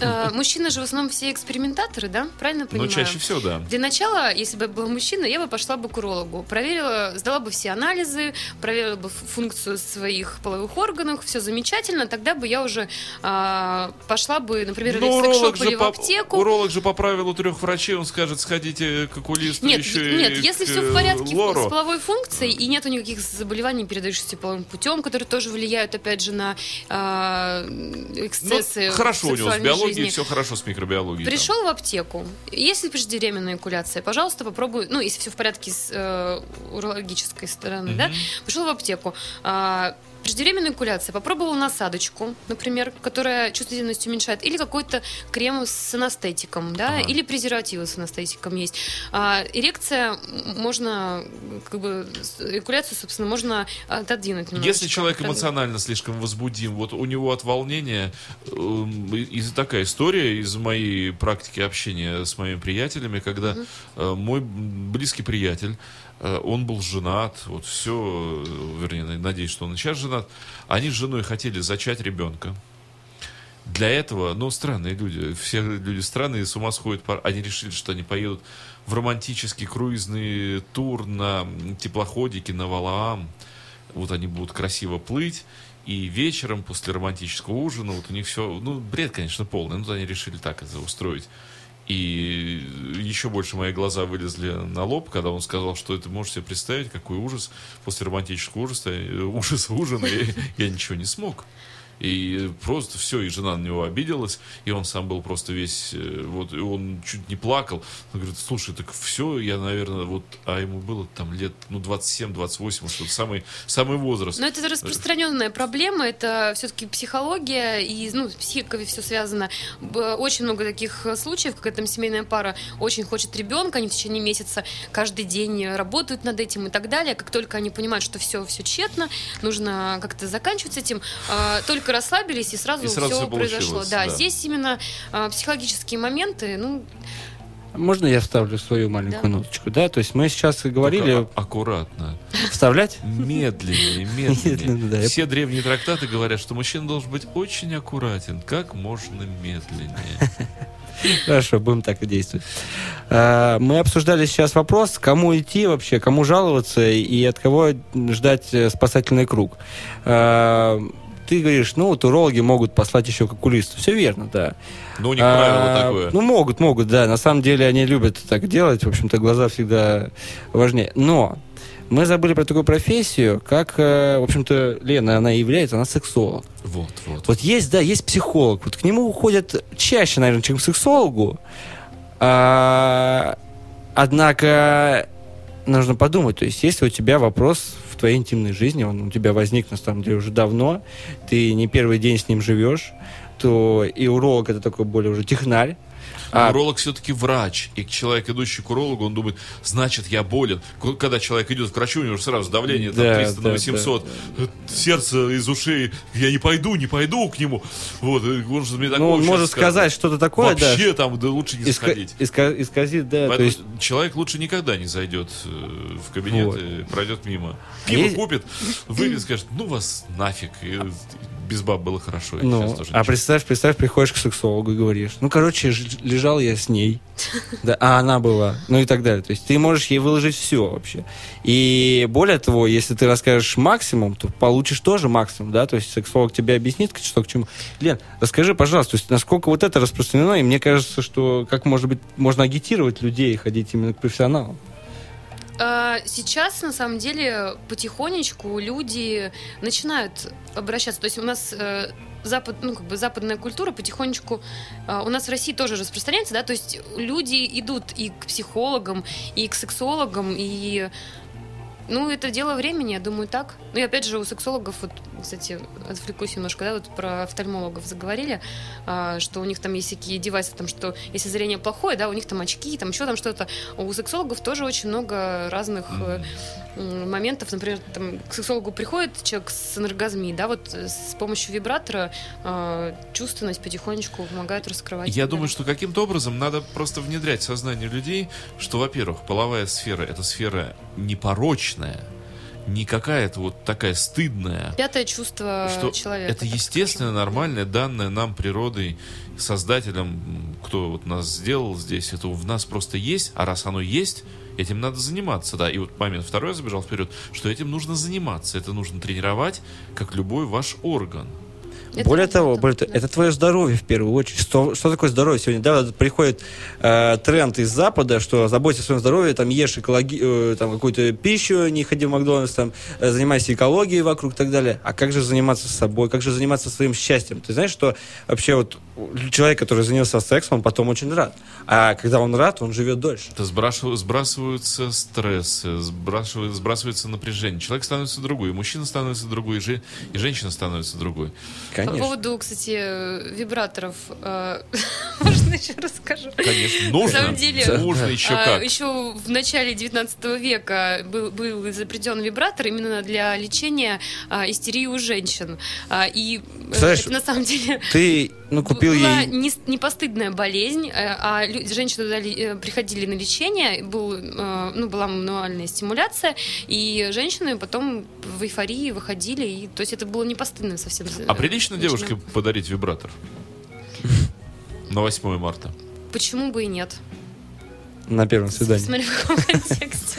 Э, Мужчины же в основном все экспериментаторы, да? Правильно Но понимаю? чаще всего, да. Для начала, если бы я была мужчина, я бы пошла бы к урологу. Проверила, сдала бы все анализы, проверила бы функцию своих половых органов, все замечательно. Тогда бы я уже а, пошла бы, например, или Ну, в секшоп, или в по, аптеку. уролог же по правилу трех врачей, он скажет, сходите к окулисту Нет, еще нет, и если к, все в э, порядке лору. с половой функцией и нету никаких заболеваний, передающихся половым путем, которые тоже влияют, опять же, на Ну, эксцессы хорошо у него с биологией, жизни. все хорошо с микробиологией. там. Пришел в аптеку. Если преждевременная экуляция, пожалуйста, попробуй. Ну, если все в порядке с э, урологической стороны, да. Пришел в аптеку. А, Преждевременная экуляция. Попробовал насадочку, например, которая чувствительность уменьшает, или какой-то крем с анестетиком, да, Ага. или презервативы с анестетиком есть. А, эрекция можно, как бы, экуляцию, собственно, можно отодвинуть немножечко. Если человек эмоционально слишком возбудим, вот у него от волнения, эм, и такая история из моей практики общения с моими приятелями, когда э, мой близкий приятель, он был женат, вот все, вернее, надеюсь, что он сейчас женат, они с женой хотели зачать ребенка. Для этого, ну, странные люди, все люди странные, с ума сходят, они решили, что они поедут в романтический круизный тур на теплоходике на Валаам, вот они будут красиво плыть, и вечером после романтического ужина, вот у них все, ну, бред, конечно, полный, но вот они решили так это устроить. И еще больше мои глаза вылезли на лоб, когда он сказал, что это можете себе представить, какой ужас после романтического ужаса, э, ужаса ужина, и я ничего не смог. И просто все, и жена на него обиделась, и он сам был просто весь, э, вот, и он чуть не плакал. Он говорит, слушай, так все, я, наверное, вот, а ему было там лет, ну, 27-28, что-то самый, самый возраст. Но это распространенная проблема, это все-таки психология, и ну, с психикой все связано. Очень много таких случаев, когда там семейная пара очень хочет ребенка, они в течение месяца каждый день работают над этим и так далее. Как только они понимают, что все, все тщетно, нужно как-то заканчивать с этим, э, только расслабились, и сразу, И сразу все всё произошло. Да, да. здесь именно э, психологические моменты, ну, Можно я вставлю свою маленькую Да. ноточку, да? То есть мы сейчас и говорили... Только а- аккуратно. Вставлять? Медленнее, медленнее. Да. Все древние трактаты говорят, что мужчина должен быть очень аккуратен, как можно медленнее. Хорошо, будем так и действовать. А, Мы обсуждали сейчас вопрос, кому идти вообще, кому жаловаться и от кого ждать э, спасательный круг. Ты говоришь, ну вот урологи могут послать еще к окулисту. Все верно, да. Ну, у них правило А, такое. Ну, могут, могут, да. На самом деле они любят так делать. В общем-то, глаза всегда важнее. Но мы забыли про такую профессию, как, э, в общем-то, Лена, она и является, она сексолог. Вот, вот. Вот есть, да, есть психолог. Вот к нему уходят чаще, наверное, чем к сексологу. А, однако нужно подумать, то есть если у тебя вопрос твоей интимной жизни, он у тебя возник на самом деле уже давно, ты не первый день с ним живешь, то и уролог это такой более уже технарь. А, Уролог все-таки врач, и человек, идущий к урологу, он думает, значит, я болен. Когда человек идет к врачу, у него сразу давление там, Да, 300 на да, 800, э, сердце из ушей, я не пойду, не пойду к нему. Вот, и он же мне такое ну, он может сказать что-то такое, да, Вообще там, да лучше не иска- сходить. иска- исказит, да, то Поэтому есть человек лучше никогда не зайдет э, в кабинет Вот. и пройдет мимо. А Пиво есть- купит, выпьет, скажет, ну вас нафиг. И без баб было хорошо. Ну, сейчас тоже а представь, представь, приходишь к сексологу и говоришь, ну, короче, лежал я с ней, да, а она была, ну и так далее. То есть ты можешь ей выложить все вообще. И более того, если ты расскажешь максимум, то получишь тоже максимум, да, то есть сексолог тебе объяснит, что к чему. Лен, расскажи, пожалуйста, то есть насколько вот это распространено, и мне кажется, что как, может быть, можно агитировать людей ходить именно к профессионалам. А, Сейчас, на самом деле, потихонечку люди начинают обращаться. То есть у нас э, запад, ну, как бы западная культура потихонечку э, у нас в России тоже распространяется, да, то есть люди идут и к психологам, и к сексологам, и ну, это дело времени, я думаю, так. Ну, и опять же, у сексологов, вот, кстати, отвлекусь немножко, да, вот про офтальмологов заговорили, а, что у них там есть такие девайсы, там, что если зрение плохое, да, у них там очки, там еще там что-то. У сексологов тоже очень много разных м, моментов, например, там, к сексологу приходит человек с аноргазмией, да, вот э, с помощью вибратора э, чувственность потихонечку помогает раскрывать. Я Да. думаю, что каким-то образом надо просто внедрять в сознание людей, что, во-первых, половая сфера это сфера непорочная, не какая-то вот такая стыдная, Пятое чувство что человека. это естественно, нормальное, данное нам природой, создателем, кто вот нас сделал здесь, это в нас просто есть, а раз оно есть, этим надо заниматься, да. И вот момент второй я забежал вперед, что этим нужно заниматься, это нужно тренировать, как любой ваш орган. Это более того, более того, это твое здоровье в первую очередь. Что, что такое здоровье сегодня? Да, приходит э, тренд из Запада, что заботься о своем здоровье, там ешь экологи, э, там какую-то пищу, не ходи в Макдональдс, там э, занимайся экологией вокруг и так далее. А как же заниматься собой? Как же заниматься своим счастьем? Ты знаешь, что вообще вот человек, который занялся сексом, он потом очень рад. А когда он рад, он живет дольше. Это сбрасываю- сбрасываются стрессы, сбрасывают- сбрасывается напряжение. Человек становится другой, и мужчина становится другой, и, жен- и женщина становится другой. По Конечно. поводу, кстати, вибраторов, э, можно еще расскажу? Конечно, нужно. самом деле, нужно еще А, как. Еще в начале 19 века был, был изобретен вибратор именно для лечения а, истерии у женщин. А, и э, Представляешь, это на самом деле Ты, ну, купил была ей... не, не постыдная болезнь, э, а лю- женщины туда э, приходили на лечение, был, э, ну, была мануальная стимуляция, и женщины потом в эйфории выходили, и, то есть это было не постыдно совсем. А прилично девушке подарить вибратор? На 8 марта. Почему бы и нет? На первом свидании. Смотри, в каком контексте.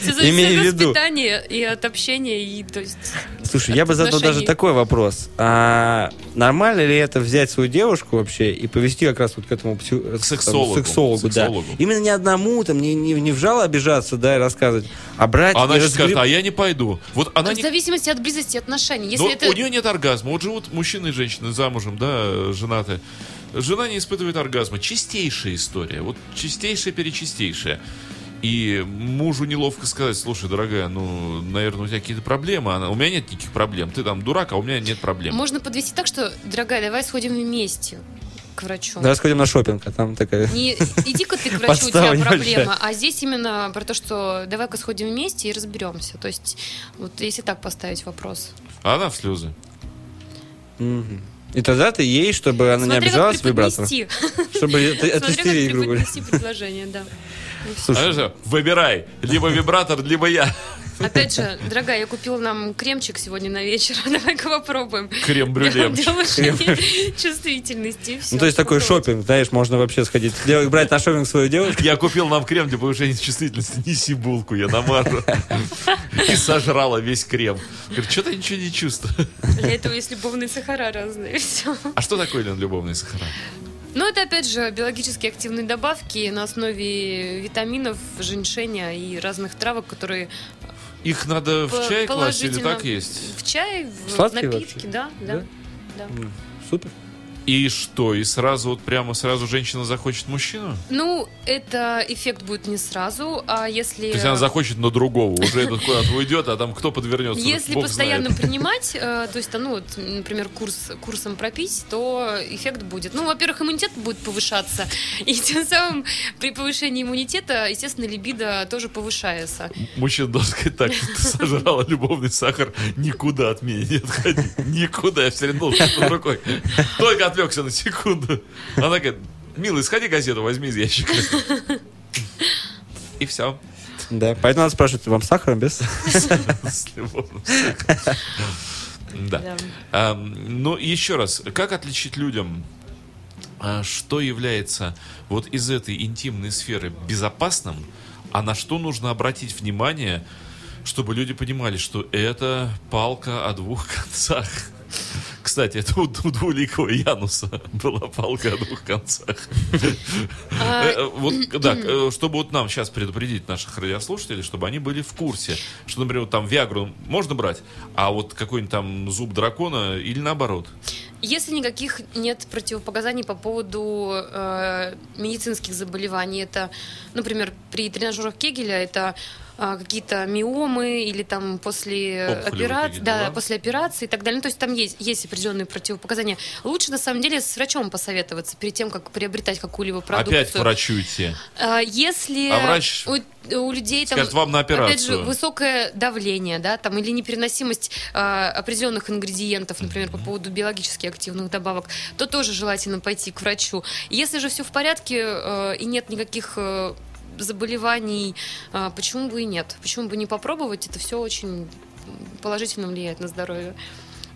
Все Имей в зависит от виду. воспитания и от общения, и то есть... Слушай, я бы задал даже такой вопрос. А нормально ли это взять свою девушку вообще и повести как раз вот к этому псю- К сексологу. там, сексологу, да. Сексологу. Именно не одному, там, не, не, не в жало обижаться, да, и рассказывать, а брать она сейчас скажет, а я не пойду. Вот она В не... зависимости от близости отношений. Но Если это... у нее нет оргазма. Вот живут мужчины и женщины замужем, да, женаты. Жена не испытывает оргазма. Чистейшая история. Вот чистейшая, перечистейшая. И мужу неловко сказать, слушай, дорогая, ну, наверное, у тебя какие-то проблемы. Она, у меня нет никаких проблем. Ты там дурак, а у меня нет проблем. Можно подвести так, что, дорогая, давай сходим вместе к врачу. Давай сходим на шопинг, а там такая... Не иди-ка ты к врачу, у тебя проблема. А здесь именно про то, что давай-ка сходим вместе и разберемся. То есть, вот если так поставить вопрос. А она в слезы. И тогда ты ей, чтобы она не Смотри, как обижалась преподнести. чтобы это, это Смотри, как стереть, грубо говоря. преподнести предложение, да. Слушай, же, выбирай, либо вибратор, либо я. Опять же, дорогая, я купила нам кремчик сегодня на вечер. Давай-ка попробуем. Крем-брюле. Для повышения чувствительности. и всё. ну то есть такой шопинг, знаешь, можно вообще сходить, брать на шопинг свою девушку, Я купил нам крем для повышения чувствительности. Неси булку, я намажу. И сожрала весь крем. Говорит, что-то ничего не чувствую. Для этого есть любовные сахара разные. Все. А что такое, Лен, любовные сахара? Ну, это, опять же, биологически активные добавки на основе витаминов, женьшеня и разных травок, которые Их надо в чай класть или так есть? в чай, в Сладкие напитки, вообще? да, да. Да? да. супер. И что? И сразу вот прямо сразу женщина захочет мужчину? Ну, это эффект будет не сразу, а если... То есть она захочет на другого, уже этот куда-то уйдет, а там кто подвернется? Если Бог постоянно знает. принимать, э, то есть, ну, вот, например, курс, курсом пропить, то эффект будет. Ну, во-первых, иммунитет будет повышаться, и тем самым при повышении иммунитета, естественно, либидо тоже повышается. Мужчина должен сказать так, что ты сожрала любовный сахар, никуда от меня не отходи. Никуда, я все должен под рукой. Только отвлекся на секунду. Она говорит, милый, сходи газету, возьми из ящика. И все. Да, поэтому надо спрашивать, вам сахаром без? С любовным сахаром. Да. Ам, Ну, еще раз, как отличить людям, а, что является вот из этой интимной сферы безопасным, а на что нужно обратить внимание, чтобы люди понимали, что это палка о двух концах. Кстати, это у, у двуликого Януса была палка о двух концах. А, Э, э, Вот, да, э, чтобы вот нам сейчас предупредить наших радиослушателей, чтобы они были в курсе, что, например, там Виагру можно брать, а вот какой-нибудь там зуб дракона или наоборот. Если никаких нет противопоказаний по поводу э, медицинских заболеваний, это, например, при тренажерах Кегеля это а, какие-то миомы или там после операции, да, да? после операции и так далее. Ну, то есть там есть, есть определенные противопоказания. Лучше на самом деле с врачом посоветоваться перед тем, как приобретать какую-либо продукцию. Опять к врачу идти. А, Если А врач у, у людей там, скажет, «Вам на опять же, операцию». высокое давление, да, там, или непереносимость а, определенных ингредиентов, например, по поводу биологически активных добавок, то тоже желательно пойти к врачу. Если же все в порядке э, и нет никаких э, заболеваний, а, почему бы и нет? Почему бы не попробовать? Это все очень положительно влияет на здоровье.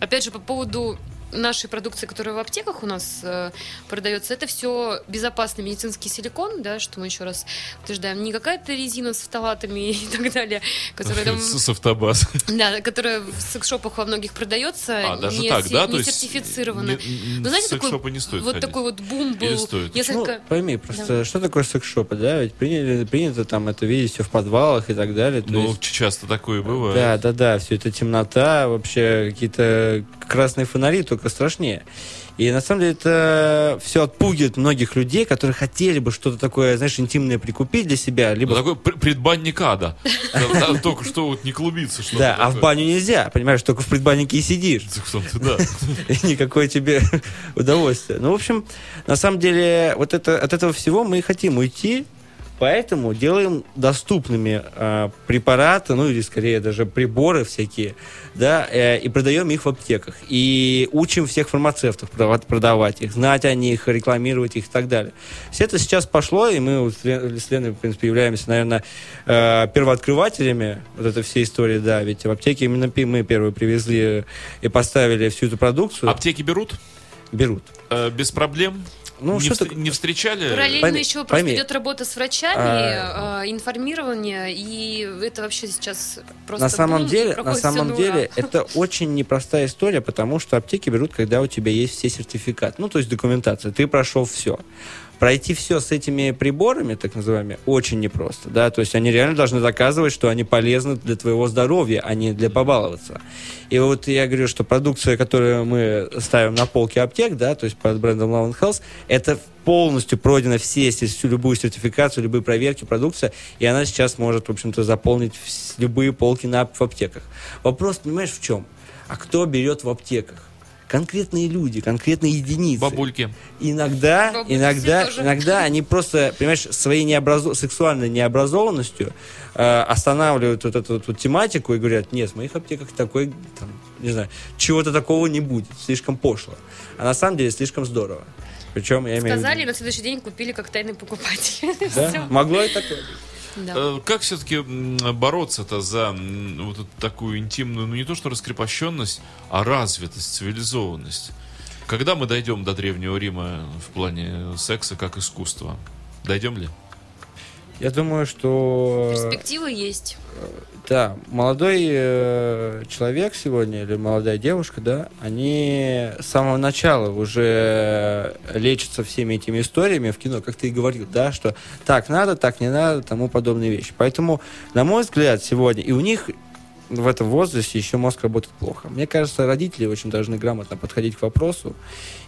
Опять же, по поводу нашей продукции, которая в аптеках у нас э, продается, это все безопасный медицинский силикон, да, что мы еще раз утверждаем, не какая-то резина с фталатами и так далее, которая там, С автобаза. да, которая в секс-шопах во многих продается, А, даже не, так, да? не То есть сертифицирована. не- Ну, знаете, такой, секс-шопы не стоит вот ходить? такой вот бум был, несколько... Ну, пойми, просто что такое секс-шопы, да? Ведь приняли, принято там это видеть все в подвалах и так далее. То Ну, есть- часто такое бывает. Да, да, да, все это темнота, вообще какие-то красные фонари, только страшнее. И на самом деле это все отпугивает многих людей, которые хотели бы что-то такое, знаешь, интимное прикупить для себя, Ну, либо такой пр- предбанник ада. Только что вот не клубиться да, а в баню нельзя, понимаешь, только в предбаннике и сидишь. Да. Никакое тебе удовольствие. Ну, в общем, на самом деле, вот это, от этого всего мы и хотим уйти, поэтому делаем доступными э, препараты, ну или скорее даже приборы всякие, да, э, и продаем их в аптеках. И учим всех фармацевтов продавать, их, знать о них, рекламировать их и так далее. Все это сейчас пошло, и мы вот с Лен- с Леной, в принципе, являемся, наверное, э, первооткрывателями вот этой всей истории, да, ведь в аптеке именно мы первые привезли и поставили всю эту продукцию. Аптеки берут? Берут. Э, Без проблем? Ну, не, что так- не встречали? Параллельно пойми- еще просто пойми. идет работа с врачами, А. э, информирование, и это вообще сейчас просто на самом бум, деле, на самом деле, это очень непростая история, потому что аптеки берут, когда у тебя есть все сертификаты, ну, то есть документация, ты прошел все. Пройти все с этими приборами, так называемыми, очень непросто, да, то есть они реально должны доказывать, что они полезны для твоего здоровья, а не для побаловаться. И вот я говорю, что продукция, которую мы ставим на полке аптек, да, то есть под брендом Love Health, это полностью пройдена все, всю любую сертификацию, любые проверки, продукция, и она сейчас может, в общем-то, заполнить любые полки на, в аптеках. Вопрос, понимаешь, в чем? А кто берет в аптеках? Конкретные люди, конкретные единицы. Бабульки. Иногда, Бабульки иногда, тоже. иногда они просто, понимаешь, своей необразо... сексуальной необразованностью э, останавливают вот эту вот тематику и говорят, нет, в моих аптеках такой, там, не знаю, чего-то такого не будет, слишком пошло. А на самом деле слишком здорово. Причем я имею в Сказали, и виду... на следующий день купили как тайный покупатель. Да? Могло и такое быть. Да. Э, Как все-таки бороться-то за вот такую интимную, ну не то что раскрепощенность, а развитость, цивилизованность? Когда мы дойдем до Древнего Рима в плане секса как искусства? Дойдем ли? Я думаю, что... Перспективы есть. Да, молодой э, человек сегодня или молодая девушка, да, они с самого начала уже лечатся всеми этими историями в кино, как ты и говорил, да, что так надо, так не надо, тому подобные вещи. Поэтому, на мой взгляд, сегодня, и у них в этом возрасте еще мозг работает плохо. Мне кажется, родители очень должны грамотно подходить к вопросу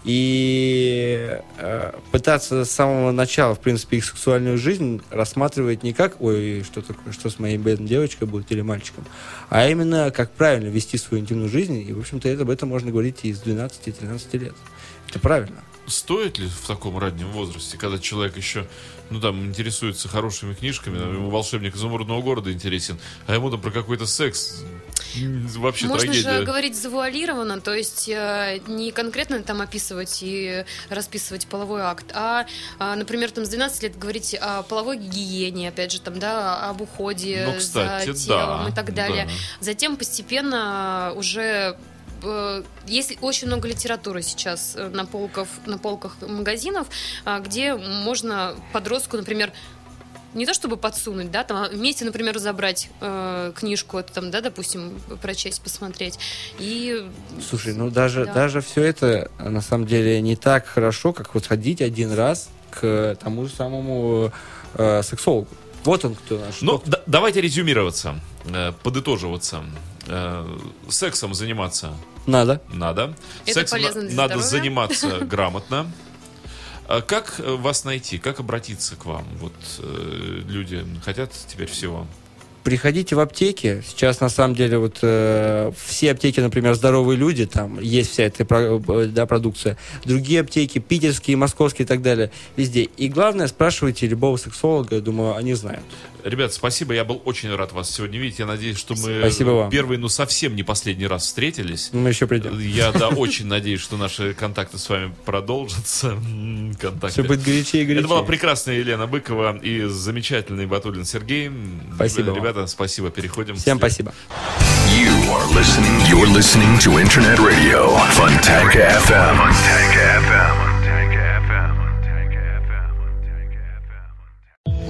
и э, пытаться с самого начала, в принципе, их сексуальную жизнь рассматривать не как, ой, что такое, что с моей бедной девочкой будет или мальчиком, а именно как правильно вести свою интимную жизнь. И, в общем-то, об этом можно говорить и с 12-13 лет. Это правильно. Стоит ли в таком раннем возрасте, когда человек еще, ну там, интересуется хорошими книжками, там, ему волшебник изумрудного города интересен, а ему там про какой-то секс вообще Можно трагедия. же говорить завуалированно, то есть э, не конкретно там описывать и расписывать половой акт, а, а, например, там с 12 лет говорить о половой гигиене, опять же, там, да, об уходе Ну, кстати, за телом да, и так далее. да. Затем постепенно уже есть очень много литературы сейчас э, на полках, на полках магазинов, а, где можно подростку, например, не то чтобы подсунуть, да, там а вместе, например, забрать э, книжку, это там, да, допустим, прочесть, посмотреть. И Слушай, ну даже, Да. даже все это э, на самом деле не так хорошо, как вот ходить один раз к тому же самому э, сексологу. Вот он кто наш. Ну, да- давайте резюмироваться, э, подытоживаться. Э, сексом заниматься Надо. надо. Это Сексом полезно для надо здоровья. заниматься грамотно. А Как э, вас найти? Как обратиться к вам? Вот э, люди хотят теперь всего. приходите в аптеки. Сейчас, на самом деле, вот э, все аптеки, например, «Здоровые люди», там есть вся эта э, да, продукция. Другие аптеки, питерские, московские и так далее, везде. И главное, спрашивайте любого сексолога, я думаю, они знают. Ребят, спасибо, я был очень рад вас сегодня видеть. Я надеюсь, что мы Спасибо вам. первый, ну совсем не последний раз встретились. Мы еще придем. Я, да, очень надеюсь, что наши контакты с вами продолжатся. Контакты. Все будет горячее и горячее. Это была прекрасная Елена Быкова и замечательный Батулин Сергей. Спасибо вам. Ребята, спасибо. Переходим. Всем спасибо. You are listening. You're listening to Internet Radio Fontanka FM. Fontanka FM.